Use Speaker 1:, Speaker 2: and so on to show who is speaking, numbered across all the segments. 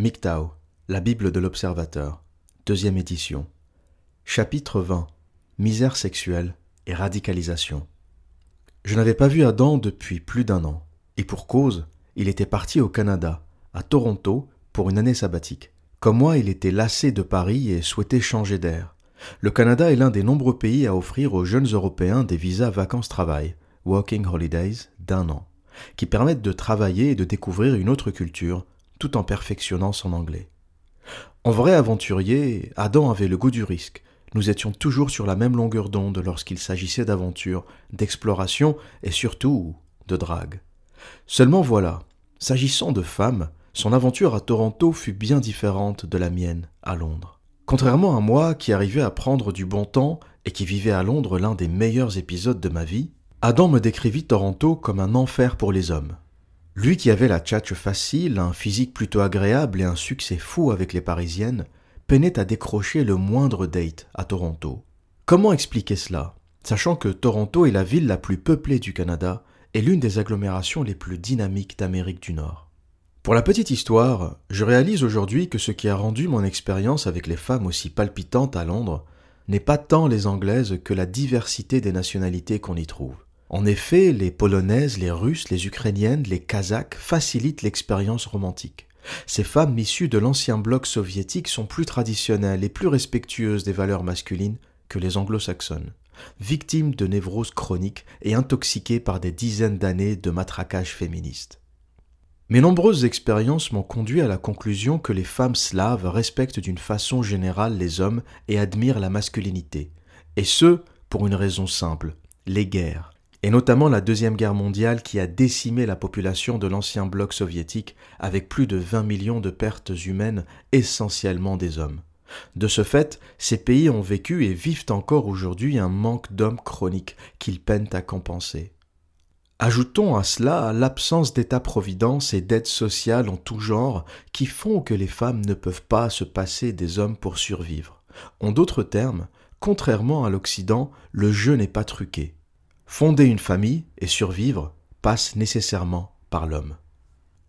Speaker 1: MGTOW, la Bible de l'Observateur, deuxième édition. Chapitre 20 Misère sexuelle et radicalisation. Je n'avais pas vu Adam depuis plus d'un an, et pour cause, il était parti au Canada, à Toronto, pour une année sabbatique. Comme moi, il était lassé de Paris et souhaitait changer d'air. Le Canada est l'un des nombreux pays à offrir aux jeunes Européens des visas vacances-travail, Working Holidays, d'un an, qui permettent de travailler et de découvrir une autre culture, tout en perfectionnant son anglais. En vrai aventurier, Adam avait le goût du risque. Nous étions toujours sur la même longueur d'onde lorsqu'il s'agissait d'aventure, d'exploration et surtout de drague. Seulement voilà, s'agissant de femmes, son aventure à Toronto fut bien différente de la mienne à Londres. Contrairement à moi qui arrivais à prendre du bon temps et qui vivait à Londres l'un des meilleurs épisodes de ma vie, Adam me décrivit Toronto comme un enfer pour les hommes. Lui qui avait la tchatche facile, un physique plutôt agréable et un succès fou avec les Parisiennes, peinait à décrocher le moindre date à Toronto. Comment expliquer cela, sachant que Toronto est la ville la plus peuplée du Canada et l'une des agglomérations les plus dynamiques d'Amérique du Nord Pour la petite histoire, je réalise aujourd'hui que ce qui a rendu mon expérience avec les femmes aussi palpitante à Londres n'est pas tant les Anglaises que la diversité des nationalités qu'on y trouve. En effet, les Polonaises, les Russes, les Ukrainiennes, les Kazakhs facilitent l'expérience romantique. Ces femmes issues de l'ancien bloc soviétique sont plus traditionnelles et plus respectueuses des valeurs masculines que les anglo-saxonnes, victimes de névroses chroniques et intoxiquées par des dizaines d'années de matraquage féministe. Mes nombreuses expériences m'ont conduit à la conclusion que les femmes slaves respectent d'une façon générale les hommes et admirent la masculinité, et ce, pour une raison simple, les guerres, et notamment la Deuxième Guerre mondiale qui a décimé la population de l'ancien bloc soviétique avec plus de 20 millions de pertes humaines, essentiellement des hommes. De ce fait, ces pays ont vécu et vivent encore aujourd'hui un manque d'hommes chronique qu'ils peinent à compenser. Ajoutons à cela l'absence d'État-providence et d'aide sociale en tout genre qui font que les femmes ne peuvent pas se passer des hommes pour survivre. En d'autres termes, contrairement à l'Occident, le jeu n'est pas truqué. Fonder une famille et survivre passe nécessairement par l'homme.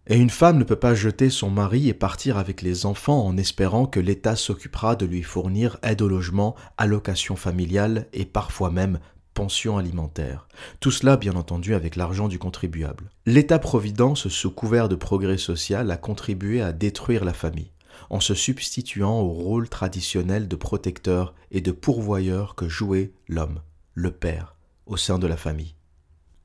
Speaker 1: Et une femme ne peut pas jeter son mari et partir avec les enfants en espérant que l'État s'occupera de lui fournir aide au logement, allocation familiale et parfois même pension alimentaire. Tout cela, bien entendu, avec l'argent du contribuable. L'État-providence, sous couvert de progrès social, a contribué à détruire la famille, en se substituant au rôle traditionnel de protecteur et de pourvoyeur que jouait l'homme, le père, au sein de la famille.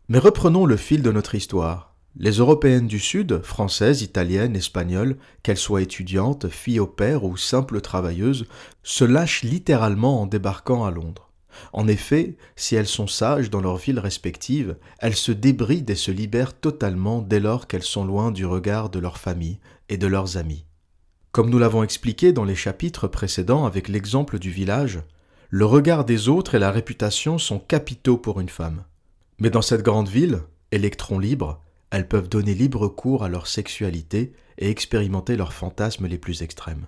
Speaker 1: Mais reprenons le fil de notre histoire. Les Européennes du Sud, françaises, italiennes, espagnoles, qu'elles soient étudiantes, filles au père ou simples travailleuses, se lâchent littéralement en débarquant à Londres. En effet, si elles sont sages dans leurs villes respectives, elles se débrident et se libèrent totalement dès lors qu'elles sont loin du regard de leur famille et de leurs amis. Comme nous l'avons expliqué dans les chapitres précédents avec l'exemple du village, le regard des autres et la réputation sont capitaux pour une femme. Mais dans cette grande ville, électrons libres, elles peuvent donner libre cours à leur sexualité et expérimenter leurs fantasmes les plus extrêmes.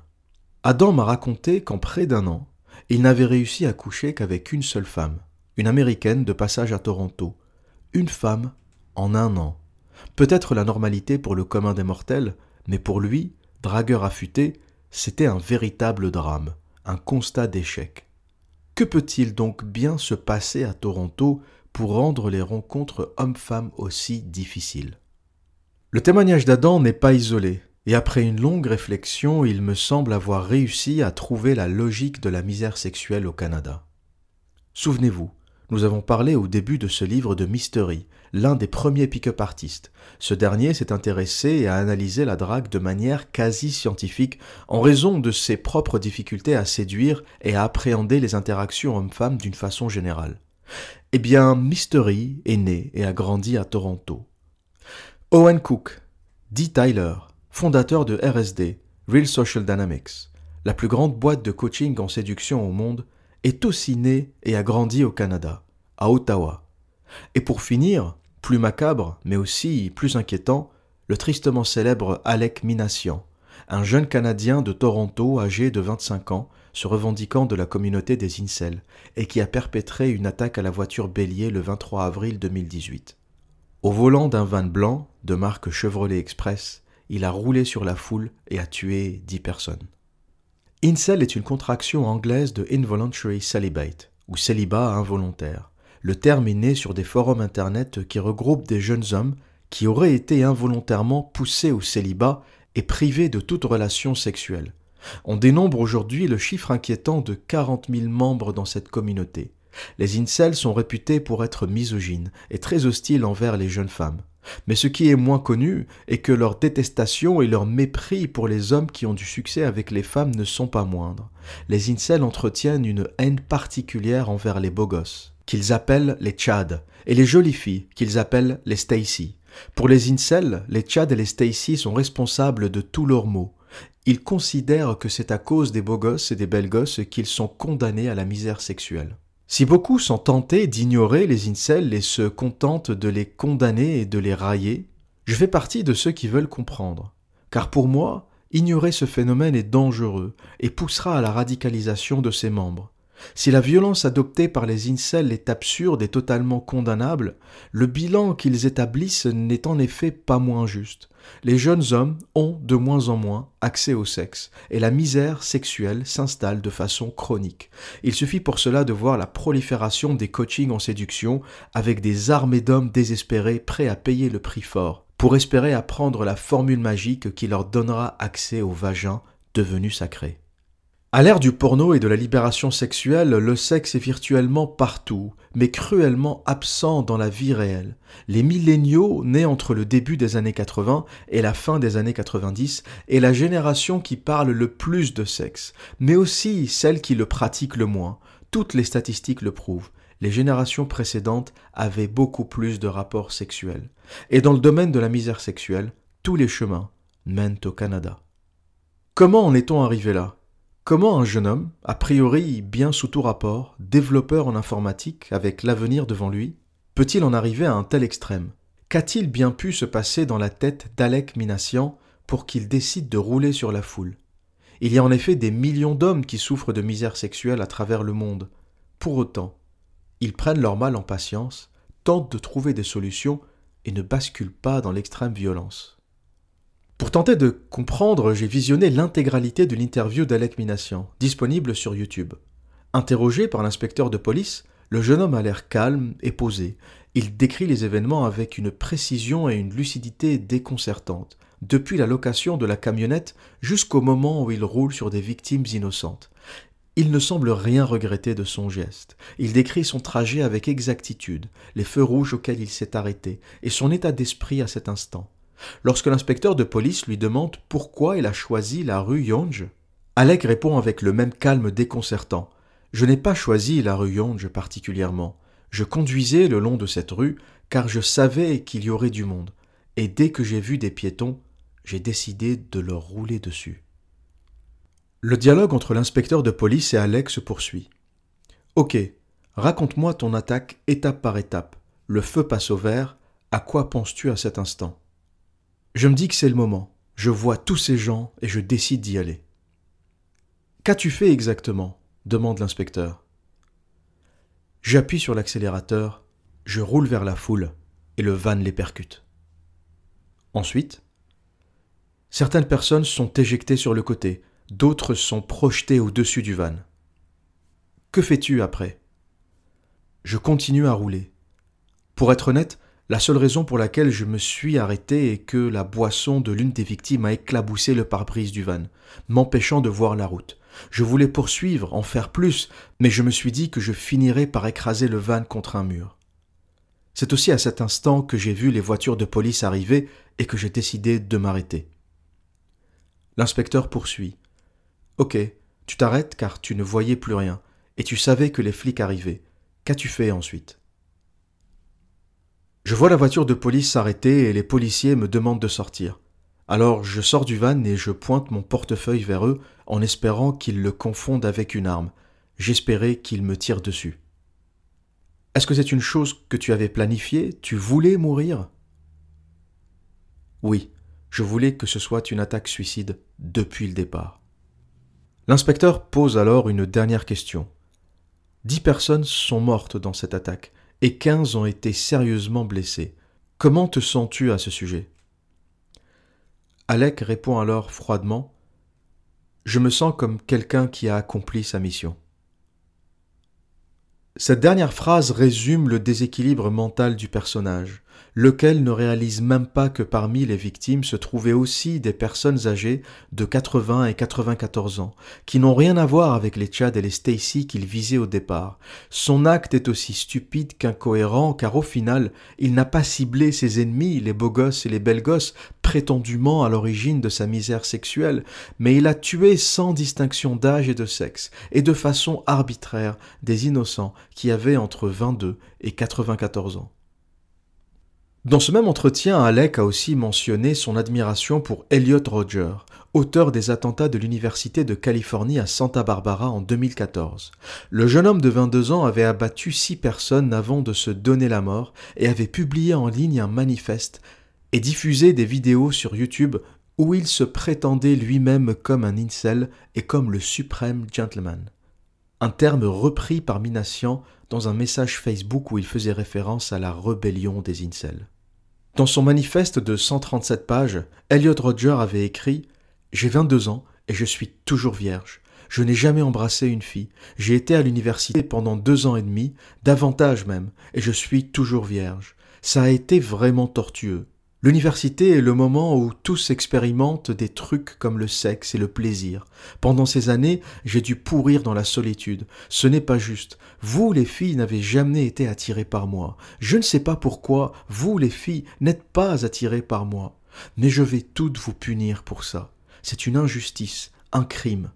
Speaker 1: Adam m'a raconté qu'en près d'un an, il n'avait réussi à coucher qu'avec une seule femme, une américaine de passage à Toronto. Une femme en un an. Peut-être la normalité pour le commun des mortels, mais pour lui, dragueur affûté, c'était un véritable drame, un constat d'échec. Que peut-il donc bien se passer à Toronto pour rendre les rencontres hommes-femmes aussi difficiles? Le témoignage d'Adam n'est pas isolé, et après une longue réflexion, il me semble avoir réussi à trouver la logique de la misère sexuelle au Canada. Souvenez-vous, nous avons parlé au début de ce livre de Mystery, l'un des premiers pick-up artistes. Ce dernier s'est intéressé et a analysé la drague de manière quasi scientifique en raison de ses propres difficultés à séduire et à appréhender les interactions hommes-femmes d'une façon générale. Eh bien, Mystery est né et a grandi à Toronto. Owen Cook, Dee Tyler, fondateur de RSD, Real Social Dynamics, la plus grande boîte de coaching en séduction au monde, est aussi né et a grandi au Canada, à Ottawa. Et pour finir, plus macabre, mais aussi plus inquiétant, le tristement célèbre Alec Minassian, un jeune Canadien de Toronto âgé de 25 ans, se revendiquant de la communauté des incels, et qui a perpétré une attaque à la voiture bélier le 23 avril 2018. Au volant d'un van blanc, de marque Chevrolet Express, il a roulé sur la foule et a tué dix personnes. Incel est une contraction anglaise de involuntary celibate, ou célibat involontaire. Le terme est né sur des forums internet qui regroupent des jeunes hommes qui auraient été involontairement poussés au célibat et privés de toute relation sexuelle. On dénombre aujourd'hui le chiffre inquiétant de 40 000 membres dans cette communauté. Les incels sont réputés pour être misogynes et très hostiles envers les jeunes femmes. Mais ce qui est moins connu est que leur détestation et leur mépris pour les hommes qui ont du succès avec les femmes ne sont pas moindres. Les incels entretiennent une haine particulière envers les beaux gosses, qu'ils appellent les Tchad, et les jolies filles, qu'ils appellent les Stacy. Pour les incels, les Tchad et les Stacy sont responsables de tous leurs maux. Ils considèrent que c'est à cause des beaux gosses et des belles gosses qu'ils sont condamnés à la misère sexuelle. Si beaucoup sont tentés d'ignorer les incels et se contentent de les condamner et de les railler, je fais partie de ceux qui veulent comprendre. Car pour moi, ignorer ce phénomène est dangereux et poussera à la radicalisation de ses membres. Si la violence adoptée par les incels est absurde et totalement condamnable, le bilan qu'ils établissent n'est en effet pas moins juste. Les jeunes hommes ont de moins en moins accès au sexe, et la misère sexuelle s'installe de façon chronique. Il suffit pour cela de voir la prolifération des coachings en séduction avec des armées d'hommes désespérés prêts à payer le prix fort, pour espérer apprendre la formule magique qui leur donnera accès au vagin devenu sacré. À l'ère du porno et de la libération sexuelle, le sexe est virtuellement partout, mais cruellement absent dans la vie réelle. Les milléniaux, nés entre le début des années 80 et la fin des années 90, est la génération qui parle le plus de sexe, mais aussi celle qui le pratique le moins. Toutes les statistiques le prouvent. Les générations précédentes avaient beaucoup plus de rapports sexuels. Et dans le domaine de la misère sexuelle, tous les chemins mènent au Canada. Comment en est-on arrivé là? Comment un jeune homme, a priori bien sous tout rapport, développeur en informatique avec l'avenir devant lui, peut-il en arriver à un tel extrême? Qu'a-t-il bien pu se passer dans la tête d'Alec Minassian pour qu'il décide de rouler sur la foule? Il y a en effet des millions d'hommes qui souffrent de misère sexuelle à travers le monde. Pour autant, ils prennent leur mal en patience, tentent de trouver des solutions et ne basculent pas dans l'extrême violence. Pour tenter de comprendre, j'ai visionné l'intégralité de l'interview d'Alec Minassian, disponible sur YouTube. Interrogé par l'inspecteur de police, le jeune homme a l'air calme et posé. Il décrit les événements avec une précision et une lucidité déconcertantes, depuis la location de la camionnette jusqu'au moment où il roule sur des victimes innocentes. Il ne semble rien regretter de son geste. Il décrit son trajet avec exactitude, les feux rouges auxquels il s'est arrêté, et son état d'esprit à cet instant. Lorsque l'inspecteur de police lui demande pourquoi il a choisi la rue Yonge, Alec répond avec le même calme déconcertant. Je n'ai pas choisi la rue Yonge particulièrement. Je conduisais le long de cette rue car je savais qu'il y aurait du monde, et dès que j'ai vu des piétons, j'ai décidé de leur rouler dessus. Le dialogue entre l'inspecteur de police et Alec se poursuit. Ok, raconte-moi ton attaque étape par étape. Le feu passe au vert, à quoi penses-tu à cet instant? Je me dis que c'est le moment. Je vois tous ces gens et je décide d'y aller. Qu'as-tu fait exactement? demande l'inspecteur. J'appuie sur l'accélérateur, je roule vers la foule et le van les percute. Ensuite, certaines personnes sont éjectées sur le côté, d'autres sont projetées au-dessus du van. Que fais-tu après? Je continue à rouler. Pour être honnête, la seule raison pour laquelle je me suis arrêté est que la boisson de l'une des victimes a éclaboussé le pare-brise du van, m'empêchant de voir la route. Je voulais poursuivre, en faire plus, mais je me suis dit que je finirais par écraser le van contre un mur. C'est aussi à cet instant que j'ai vu les voitures de police arriver et que j'ai décidé de m'arrêter. L'inspecteur poursuit. Ok, tu t'arrêtes car tu ne voyais plus rien, et tu savais que les flics arrivaient. Qu'as-tu fait ensuite? Je vois la voiture de police s'arrêter et les policiers me demandent de sortir. Alors je sors du van et je pointe mon portefeuille vers eux en espérant qu'ils le confondent avec une arme. J'espérais qu'ils me tirent dessus. Est-ce que c'est une chose que tu avais planifiée? Tu voulais mourir? Oui, je voulais que ce soit une attaque suicide depuis le départ. L'inspecteur pose alors une dernière question. Dix personnes sont mortes dans cette attaque et quinze ont été sérieusement blessés. Comment te sens-tu à ce sujet? Alec répond alors froidement Je me sens comme quelqu'un qui a accompli sa mission. Cette dernière phrase résume le déséquilibre mental du personnage lequel ne réalise même pas que parmi les victimes se trouvaient aussi des personnes âgées de 80 et 94 ans, qui n'ont rien à voir avec les Chad et les Stacy qu'il visait au départ. Son acte est aussi stupide qu'incohérent, car au final, il n'a pas ciblé ses ennemis, les beaux gosses et les belles gosses, prétendument à l'origine de sa misère sexuelle, mais il a tué sans distinction d'âge et de sexe, et de façon arbitraire, des innocents qui avaient entre 22 et 94 ans. Dans ce même entretien, Alec a aussi mentionné son admiration pour Elliot Rodger, auteur des attentats de l'Université de Californie à Santa Barbara en 2014. Le jeune homme de 22 ans avait abattu six personnes avant de se donner la mort et avait publié en ligne un manifeste et diffusé des vidéos sur YouTube où il se prétendait lui-même comme un incel et comme le suprême gentleman. Un terme repris par Minassian dans un message Facebook où il faisait référence à la rébellion des incels. Dans son manifeste de 137 pages, Elliot Roger avait écrit J'ai 22 ans et je suis toujours vierge. Je n'ai jamais embrassé une fille. J'ai été à l'université pendant deux ans et demi, davantage même, et je suis toujours vierge. Ça a été vraiment tortueux. L'université est le moment où tous expérimentent des trucs comme le sexe et le plaisir. Pendant ces années, j'ai dû pourrir dans la solitude. Ce n'est pas juste. Vous, les filles, n'avez jamais été attirées par moi. Je ne sais pas pourquoi, vous, les filles, n'êtes pas attirées par moi. Mais je vais toutes vous punir pour ça. C'est une injustice, un crime.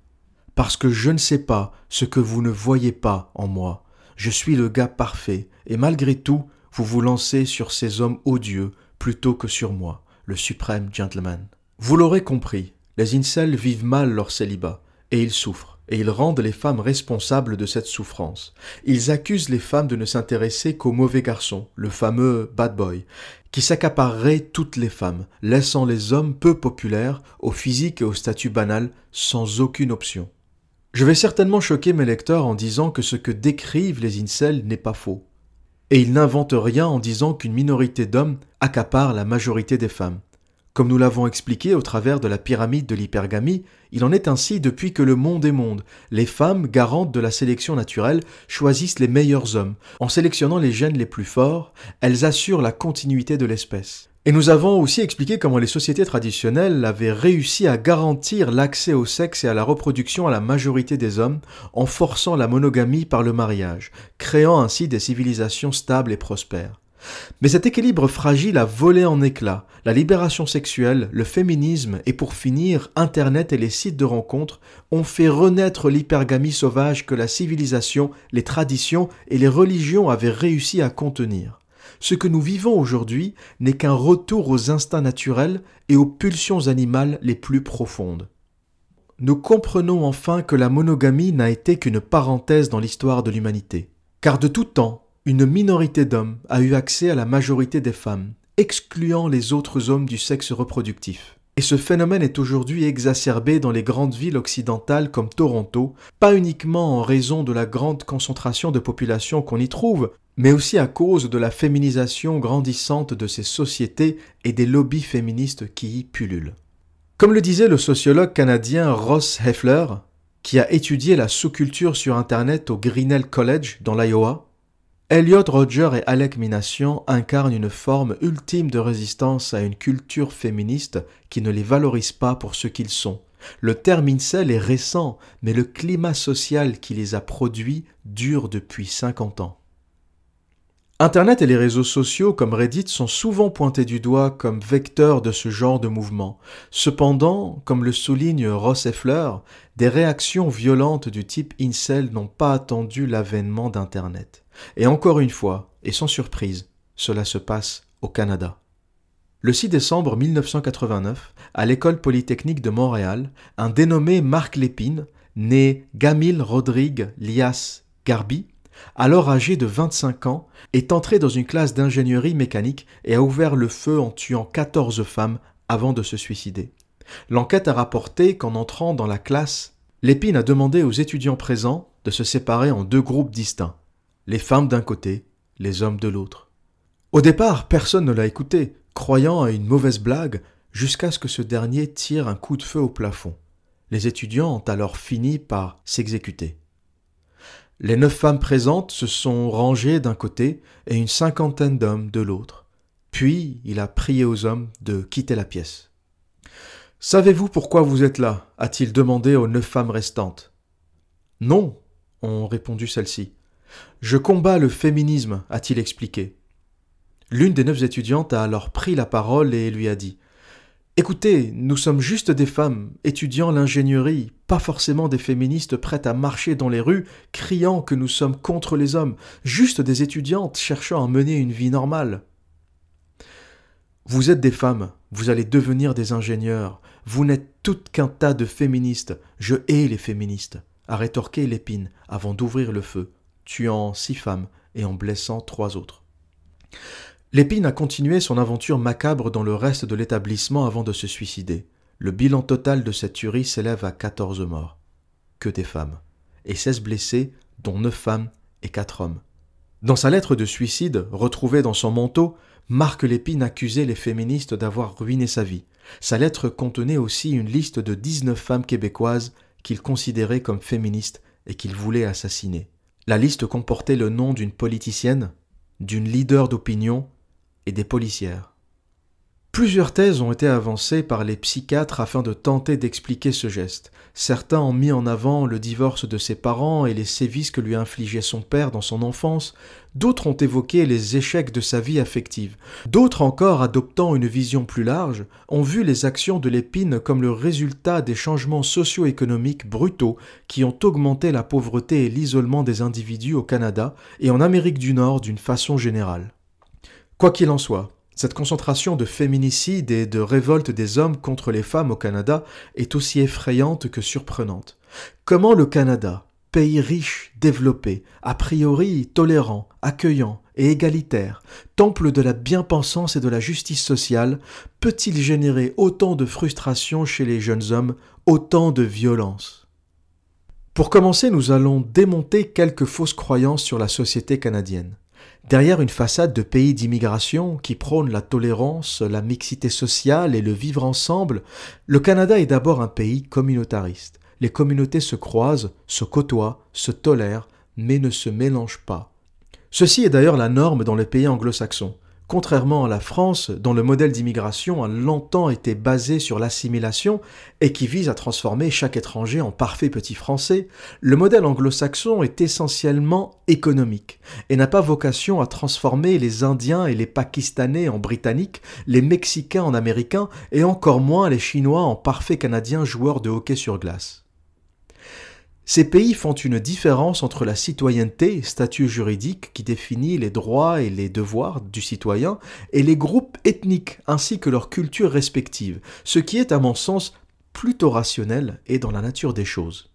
Speaker 1: Parce que je ne sais pas ce que vous ne voyez pas en moi. Je suis le gars parfait, et malgré tout, vous vous lancez sur ces hommes odieux plutôt que sur moi, le suprême gentleman. Vous l'aurez compris, les incels vivent mal leur célibat, et ils souffrent, et ils rendent les femmes responsables de cette souffrance. Ils accusent les femmes de ne s'intéresser qu'au mauvais garçon, le fameux bad boy, qui s'accaparerait toutes les femmes, laissant les hommes peu populaires, au physique et au statut banal, sans aucune option. Je vais certainement choquer mes lecteurs en disant que ce que décrivent les incels n'est pas faux et il n'invente rien en disant qu'une minorité d'hommes accapare la majorité des femmes. Comme nous l'avons expliqué au travers de la pyramide de l'hypergamie, il en est ainsi depuis que le monde est monde. Les femmes, garantes de la sélection naturelle, choisissent les meilleurs hommes. En sélectionnant les gènes les plus forts, elles assurent la continuité de l'espèce. Et nous avons aussi expliqué comment les sociétés traditionnelles avaient réussi à garantir l'accès au sexe et à la reproduction à la majorité des hommes en forçant la monogamie par le mariage, créant ainsi des civilisations stables et prospères. Mais cet équilibre fragile a volé en éclats. La libération sexuelle, le féminisme et pour finir Internet et les sites de rencontres ont fait renaître l'hypergamie sauvage que la civilisation, les traditions et les religions avaient réussi à contenir. Ce que nous vivons aujourd'hui n'est qu'un retour aux instincts naturels et aux pulsions animales les plus profondes. Nous comprenons enfin que la monogamie n'a été qu'une parenthèse dans l'histoire de l'humanité. Car de tout temps, une minorité d'hommes a eu accès à la majorité des femmes, excluant les autres hommes du sexe reproductif. Et ce phénomène est aujourd'hui exacerbé dans les grandes villes occidentales comme Toronto, pas uniquement en raison de la grande concentration de population qu'on y trouve, mais aussi à cause de la féminisation grandissante de ces sociétés et des lobbies féministes qui y pullulent. Comme le disait le sociologue canadien Ross Heffler, qui a étudié la sous-culture sur Internet au Grinnell College dans l'Iowa, Elliot Roger et Alec Minassian incarnent une forme ultime de résistance à une culture féministe qui ne les valorise pas pour ce qu'ils sont. Le terme incel est récent, mais le climat social qui les a produits dure depuis 50 ans. Internet et les réseaux sociaux comme Reddit sont souvent pointés du doigt comme vecteurs de ce genre de mouvement. Cependant, comme le souligne Ross Effler, des réactions violentes du type incel n'ont pas attendu l'avènement d'Internet. Et encore une fois, et sans surprise, cela se passe au Canada. Le 6 décembre 1989, à l'école polytechnique de Montréal, un dénommé Marc Lépine, né Gamil Rodrigue Lias Garbi, alors âgé de 25 ans, est entré dans une classe d'ingénierie mécanique et a ouvert le feu en tuant 14 femmes avant de se suicider. L'enquête a rapporté qu'en entrant dans la classe, Lépine a demandé aux étudiants présents de se séparer en deux groupes distincts, les femmes d'un côté, les hommes de l'autre. Au départ, personne ne l'a écouté, croyant à une mauvaise blague, jusqu'à ce que ce dernier tire un coup de feu au plafond. Les étudiants ont alors fini par s'exécuter. Les neuf femmes présentes se sont rangées d'un côté et une cinquantaine d'hommes de l'autre. Puis il a prié aux hommes de quitter la pièce. Savez-vous pourquoi vous êtes là? a-t-il demandé aux neuf femmes restantes. Non, ont répondu celles-ci. Je combats le féminisme, a-t-il expliqué. L'une des neuf étudiantes a alors pris la parole et lui a dit Écoutez, nous sommes juste des femmes, étudiant l'ingénierie, pas forcément des féministes prêtes à marcher dans les rues, criant que nous sommes contre les hommes, juste des étudiantes cherchant à mener une vie normale. Vous êtes des femmes, vous allez devenir des ingénieurs, vous n'êtes toutes qu'un tas de féministes, je hais les féministes, a rétorqué l'épine avant d'ouvrir le feu, tuant six femmes et en blessant trois autres. Lépine a continué son aventure macabre dans le reste de l'établissement avant de se suicider. Le bilan total de cette tuerie s'élève à 14 morts. Que des femmes. Et 16 blessés, dont 9 femmes et 4 hommes. Dans sa lettre de suicide, retrouvée dans son manteau, Marc Lépine accusait les féministes d'avoir ruiné sa vie. Sa lettre contenait aussi une liste de 19 femmes québécoises qu'il considérait comme féministes et qu'il voulait assassiner. La liste comportait le nom d'une politicienne, d'une leader d'opinion des policières. Plusieurs thèses ont été avancées par les psychiatres afin de tenter d'expliquer ce geste. Certains ont mis en avant le divorce de ses parents et les sévices que lui infligeait son père dans son enfance, d'autres ont évoqué les échecs de sa vie affective, d'autres encore, adoptant une vision plus large, ont vu les actions de l'épine comme le résultat des changements socio-économiques brutaux qui ont augmenté la pauvreté et l'isolement des individus au Canada et en Amérique du Nord d'une façon générale. Quoi qu'il en soit, cette concentration de féminicide et de révolte des hommes contre les femmes au Canada est aussi effrayante que surprenante. Comment le Canada, pays riche, développé, a priori tolérant, accueillant et égalitaire, temple de la bien-pensance et de la justice sociale, peut-il générer autant de frustration chez les jeunes hommes, autant de violence? Pour commencer, nous allons démonter quelques fausses croyances sur la société canadienne. Derrière une façade de pays d'immigration qui prône la tolérance, la mixité sociale et le vivre ensemble, le Canada est d'abord un pays communautariste. Les communautés se croisent, se côtoient, se tolèrent, mais ne se mélangent pas. Ceci est d'ailleurs la norme dans les pays anglo-saxons. Contrairement à la France, dont le modèle d'immigration a longtemps été basé sur l'assimilation et qui vise à transformer chaque étranger en parfait petit français, le modèle anglo-saxon est essentiellement économique et n'a pas vocation à transformer les Indiens et les Pakistanais en Britanniques, les Mexicains en Américains et encore moins les Chinois en parfaits Canadiens joueurs de hockey sur glace. Ces pays font une différence entre la citoyenneté, statut juridique qui définit les droits et les devoirs du citoyen, et les groupes ethniques ainsi que leurs cultures respectives, ce qui est à mon sens plutôt rationnel et dans la nature des choses.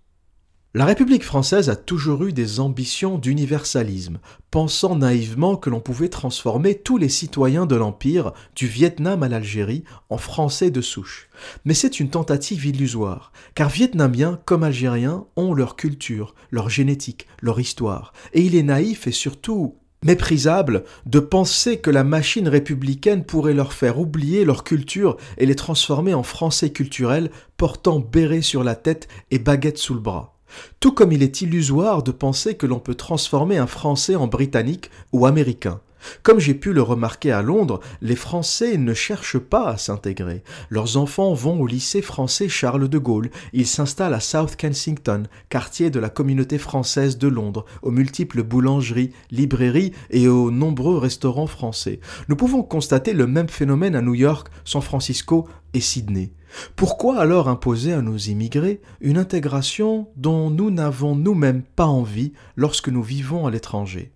Speaker 1: La République française a toujours eu des ambitions d'universalisme, pensant naïvement que l'on pouvait transformer tous les citoyens de l'Empire, du Vietnam à l'Algérie, en Français de souche. Mais c'est une tentative illusoire, car Vietnamiens comme Algériens ont leur culture, leur génétique, leur histoire, et il est naïf et surtout méprisable de penser que la machine républicaine pourrait leur faire oublier leur culture et les transformer en Français culturels portant béret sur la tête et baguette sous le bras. Tout comme il est illusoire de penser que l'on peut transformer un Français en Britannique ou Américain. Comme j'ai pu le remarquer à Londres, les Français ne cherchent pas à s'intégrer. Leurs enfants vont au lycée français Charles de Gaulle, ils s'installent à South Kensington, quartier de la communauté française de Londres, aux multiples boulangeries, librairies et aux nombreux restaurants français. Nous pouvons constater le même phénomène à New York, San Francisco et Sydney. Pourquoi alors imposer à nos immigrés une intégration dont nous n'avons nous-mêmes pas envie lorsque nous vivons à l'étranger?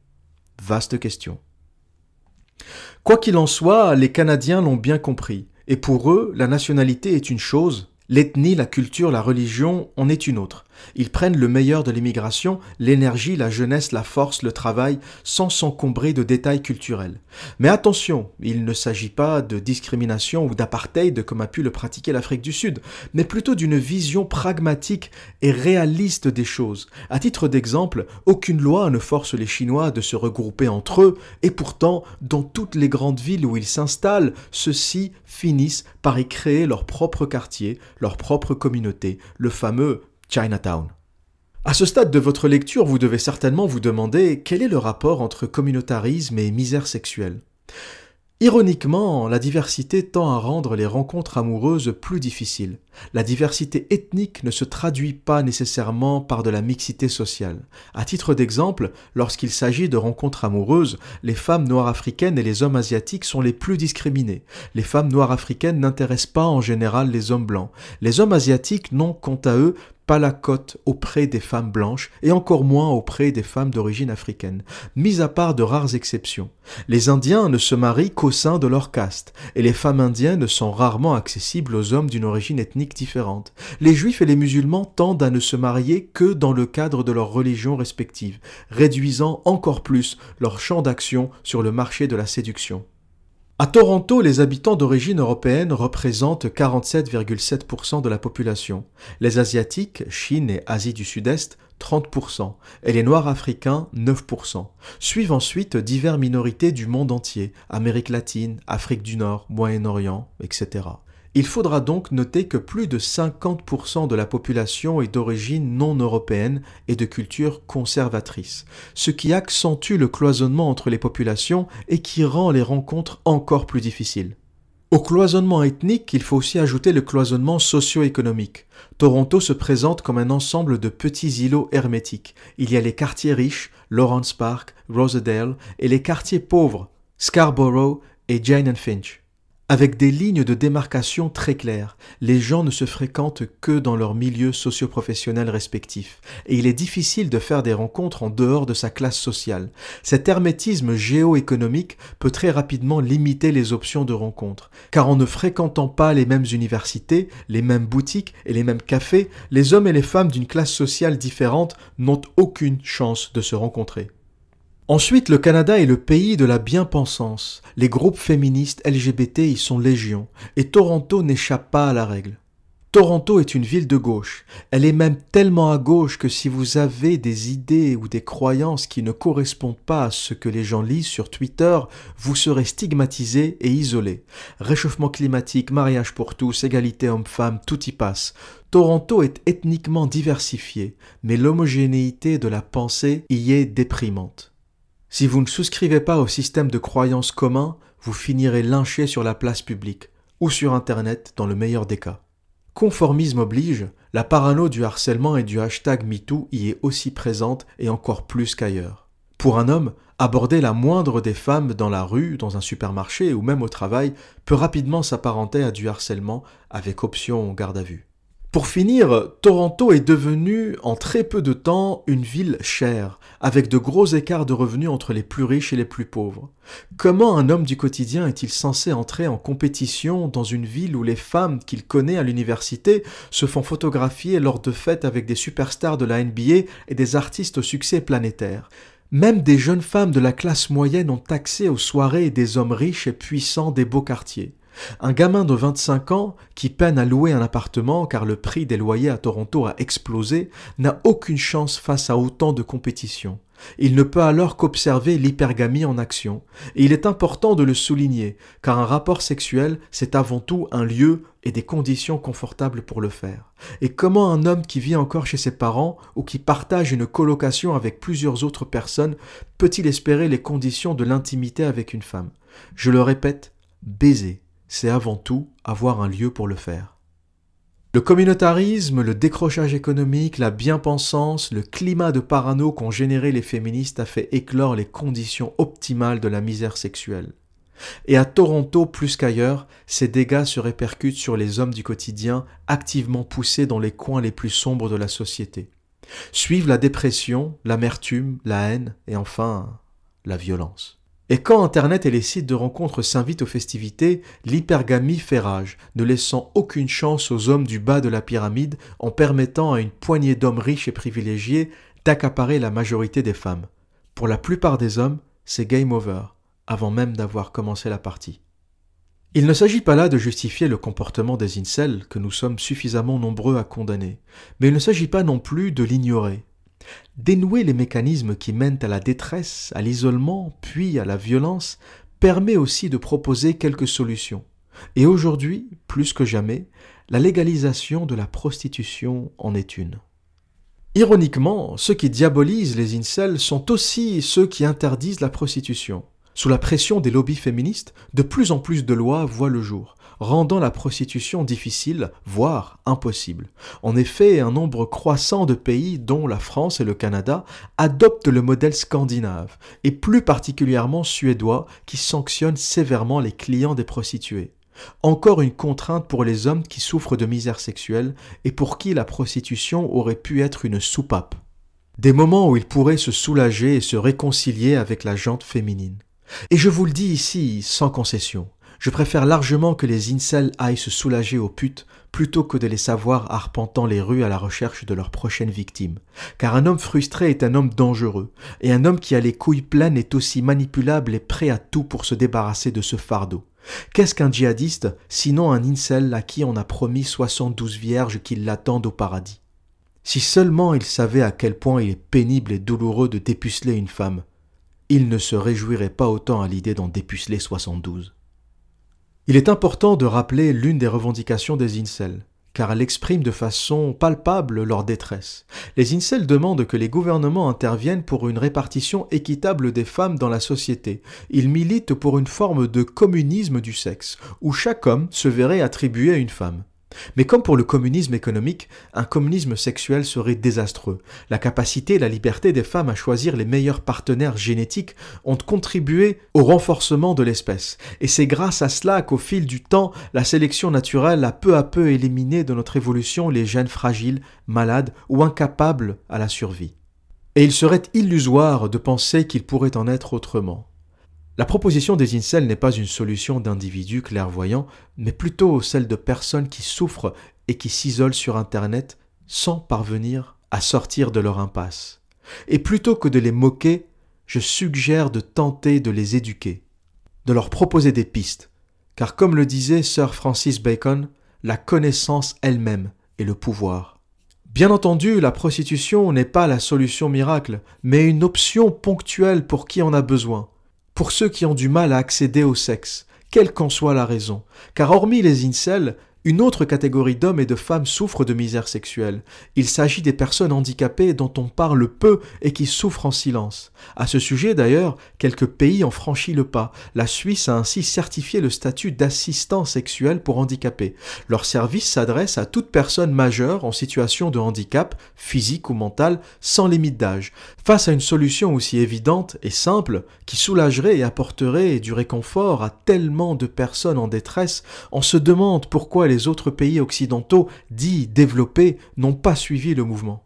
Speaker 1: Vaste question. Quoi qu'il en soit, les Canadiens l'ont bien compris, et pour eux, la nationalité est une chose, L'ethnie, la culture, la religion en est une autre. Ils prennent le meilleur de l'immigration, l'énergie, la jeunesse, la force, le travail, sans s'encombrer de détails culturels. Mais attention, il ne s'agit pas de discrimination ou d'apartheid comme a pu le pratiquer l'Afrique du Sud, mais plutôt d'une vision pragmatique et réaliste des choses. À titre d'exemple, aucune loi ne force les Chinois de se regrouper entre eux, et pourtant, dans toutes les grandes villes où ils s'installent, ceux-ci finissent par y créer leur propre quartier, leur propre communauté, le fameux Chinatown. À ce stade de votre lecture, vous devez certainement vous demander quel est le rapport entre communautarisme et misère sexuelle. Ironiquement, la diversité tend à rendre les rencontres amoureuses plus difficiles. La diversité ethnique ne se traduit pas nécessairement par de la mixité sociale. À titre d'exemple, lorsqu'il s'agit de rencontres amoureuses, les femmes noires africaines et les hommes asiatiques sont les plus discriminés. Les femmes noires africaines n'intéressent pas en général les hommes blancs. Les hommes asiatiques n'ont quant à eux pas la cote auprès des femmes blanches et encore moins auprès des femmes d'origine africaine, mis à part de rares exceptions. Les Indiens ne se marient qu'au sein de leur caste, et les femmes indiennes sont rarement accessibles aux hommes d'une origine ethnique différente. Les juifs et les musulmans tendent à ne se marier que dans le cadre de leur religion respective, réduisant encore plus leur champ d'action sur le marché de la séduction. À Toronto, les habitants d'origine européenne représentent 47,7% de la population, les Asiatiques, Chine et Asie du Sud-Est, 30%, et les Noirs africains, 9%. Suivent ensuite diverses minorités du monde entier, Amérique latine, Afrique du Nord, Moyen-Orient, etc. Il faudra donc noter que plus de 50% de la population est d'origine non européenne et de culture conservatrice, ce qui accentue le cloisonnement entre les populations et qui rend les rencontres encore plus difficiles. Au cloisonnement ethnique, il faut aussi ajouter le cloisonnement socio-économique. Toronto se présente comme un ensemble de petits îlots hermétiques. Il y a les quartiers riches, Lawrence Park, Rosedale, et les quartiers pauvres, Scarborough et Jane and Finch. Avec des lignes de démarcation très claires, les gens ne se fréquentent que dans leur milieu socio-professionnel respectif, et il est difficile de faire des rencontres en dehors de sa classe sociale. Cet hermétisme géo-économique peut très rapidement limiter les options de rencontres, car en ne fréquentant pas les mêmes universités, les mêmes boutiques et les mêmes cafés, les hommes et les femmes d'une classe sociale différente n'ont aucune chance de se rencontrer. Ensuite, le Canada est le pays de la bien-pensance. Les groupes féministes LGBT y sont légion, et Toronto n'échappe pas à la règle. Toronto est une ville de gauche. Elle est même tellement à gauche que si vous avez des idées ou des croyances qui ne correspondent pas à ce que les gens lisent sur Twitter, vous serez stigmatisé et isolé. Réchauffement climatique, mariage pour tous, égalité homme-femme, tout y passe. Toronto est ethniquement diversifié, mais l'homogénéité de la pensée y est déprimante. Si vous ne souscrivez pas au système de croyances commun, vous finirez lynché sur la place publique, ou sur Internet dans le meilleur des cas. Conformisme oblige, la parano du harcèlement et du hashtag MeToo y est aussi présente et encore plus qu'ailleurs. Pour un homme, aborder la moindre des femmes dans la rue, dans un supermarché ou même au travail peut rapidement s'apparenter à du harcèlement avec option garde à vue. Pour finir, Toronto est devenu en très peu de temps une ville chère, avec de gros écarts de revenus entre les plus riches et les plus pauvres. Comment un homme du quotidien est-il censé entrer en compétition dans une ville où les femmes qu'il connaît à l'université se font photographier lors de fêtes avec des superstars de la NBA et des artistes au succès planétaire? Même des jeunes femmes de la classe moyenne ont accès aux soirées des hommes riches et puissants des beaux quartiers. Un gamin de 25 ans qui peine à louer un appartement car le prix des loyers à Toronto a explosé n'a aucune chance face à autant de compétition. Il ne peut alors qu'observer l'hypergamie en action, et il est important de le souligner, car un rapport sexuel, c'est avant tout un lieu et des conditions confortables pour le faire. Et comment un homme qui vit encore chez ses parents ou qui partage une colocation avec plusieurs autres personnes peut-il espérer les conditions de l'intimité avec une femme? Je le répète, baiser c'est avant tout avoir un lieu pour le faire. Le communautarisme, le décrochage économique, la bien-pensance, le climat de parano qu'ont généré les féministes a fait éclore les conditions optimales de la misère sexuelle. Et à Toronto plus qu'ailleurs, ces dégâts se répercutent sur les hommes du quotidien activement poussés dans les coins les plus sombres de la société. Suivent la dépression, l'amertume, la haine et enfin la violence. Et quand Internet et les sites de rencontres s'invitent aux festivités, l'hypergamie fait rage, ne laissant aucune chance aux hommes du bas de la pyramide en permettant à une poignée d'hommes riches et privilégiés d'accaparer la majorité des femmes. Pour la plupart des hommes, c'est game over, avant même d'avoir commencé la partie. Il ne s'agit pas là de justifier le comportement des incels que nous sommes suffisamment nombreux à condamner, mais il ne s'agit pas non plus de l'ignorer. Dénouer les mécanismes qui mènent à la détresse, à l'isolement, puis à la violence, permet aussi de proposer quelques solutions. Et aujourd'hui, plus que jamais, la légalisation de la prostitution en est une. Ironiquement, ceux qui diabolisent les incels sont aussi ceux qui interdisent la prostitution. Sous la pression des lobbies féministes, de plus en plus de lois voient le jour, rendant la prostitution difficile, voire impossible. En effet, un nombre croissant de pays, dont la France et le Canada, adoptent le modèle scandinave, et plus particulièrement suédois, qui sanctionne sévèrement les clients des prostituées. Encore une contrainte pour les hommes qui souffrent de misère sexuelle et pour qui la prostitution aurait pu être une soupape. Des moments où ils pourraient se soulager et se réconcilier avec la jante féminine. Et je vous le dis ici sans concession, je préfère largement que les incels aillent se soulager aux putes plutôt que de les savoir arpentant les rues à la recherche de leur prochaine victime. Car un homme frustré est un homme dangereux, et un homme qui a les couilles pleines est aussi manipulable et prêt à tout pour se débarrasser de ce fardeau. Qu'est-ce qu'un djihadiste, sinon un incel à qui on a promis soixante-douze vierges qui l'attendent au paradis? Si seulement il savait à quel point il est pénible et douloureux de dépuceler une femme, il ne se réjouirait pas autant à l'idée d'en dépuceler soixante-douze. Il est important de rappeler l'une des revendications des incels, car elle exprime de façon palpable leur détresse. Les incels demandent que les gouvernements interviennent pour une répartition équitable des femmes dans la société. Ils militent pour une forme de communisme du sexe, où chaque homme se verrait attribuer à une femme. Mais comme pour le communisme économique, un communisme sexuel serait désastreux. La capacité et la liberté des femmes à choisir les meilleurs partenaires génétiques ont contribué au renforcement de l'espèce. Et c'est grâce à cela qu'au fil du temps, la sélection naturelle a peu à peu éliminé de notre évolution les gènes fragiles, malades ou incapables à la survie. Et il serait illusoire de penser qu'il pourrait en être autrement. La proposition des incels n'est pas une solution d'individus clairvoyants, mais plutôt celle de personnes qui souffrent et qui s'isolent sur Internet sans parvenir à sortir de leur impasse. Et plutôt que de les moquer, je suggère de tenter de les éduquer, de leur proposer des pistes, car comme le disait Sir Francis Bacon, la connaissance elle-même est le pouvoir. Bien entendu, la prostitution n'est pas la solution miracle, mais une option ponctuelle pour qui en a besoin pour ceux qui ont du mal à accéder au sexe, quelle qu'en soit la raison, car hormis les incels, une autre catégorie d'hommes et de femmes souffre de misère sexuelle. Il s'agit des personnes handicapées dont on parle peu et qui souffrent en silence. À ce sujet d'ailleurs, quelques pays ont franchi le pas. La Suisse a ainsi certifié le statut d'assistant sexuel pour handicapés. Leur service s'adresse à toute personne majeure en situation de handicap, physique ou mental, sans limite d'âge. Face à une solution aussi évidente et simple, qui soulagerait et apporterait du réconfort à tellement de personnes en détresse, on se demande pourquoi les autres pays occidentaux dits développés n'ont pas suivi le mouvement.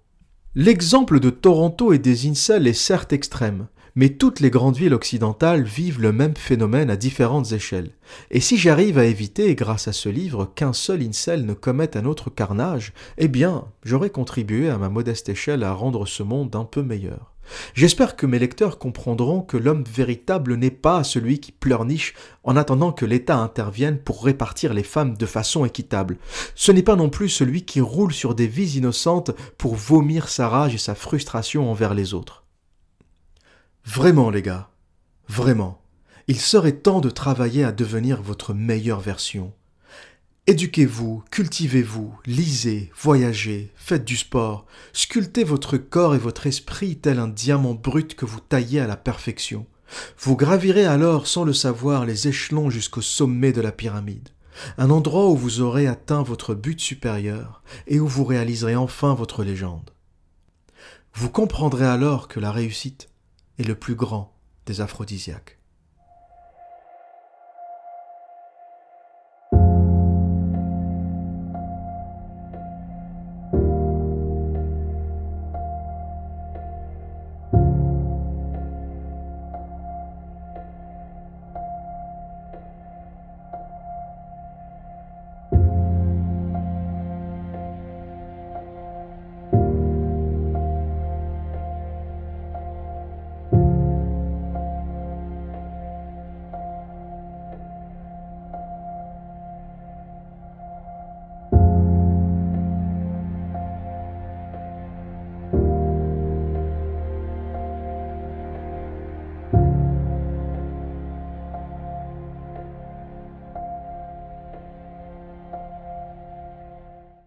Speaker 1: L'exemple de Toronto et des incels est certes extrême, mais toutes les grandes villes occidentales vivent le même phénomène à différentes échelles. Et si j'arrive à éviter, grâce à ce livre, qu'un seul incel ne commette un autre carnage, eh bien, j'aurais contribué à ma modeste échelle à rendre ce monde un peu meilleur. J'espère que mes lecteurs comprendront que l'homme véritable n'est pas celui qui pleurniche en attendant que l'État intervienne pour répartir les femmes de façon équitable. Ce n'est pas non plus celui qui roule sur des vies innocentes pour vomir sa rage et sa frustration envers les autres. Vraiment, les gars, vraiment, il serait temps de travailler à devenir votre meilleure version. Éduquez-vous, cultivez-vous, lisez, voyagez, faites du sport, sculptez votre corps et votre esprit tel un diamant brut que vous taillez à la perfection. Vous gravirez alors sans le savoir les échelons jusqu'au sommet de la pyramide, un endroit où vous aurez atteint votre but supérieur et où vous réaliserez enfin votre légende. Vous comprendrez alors que la réussite est le plus grand des aphrodisiaques.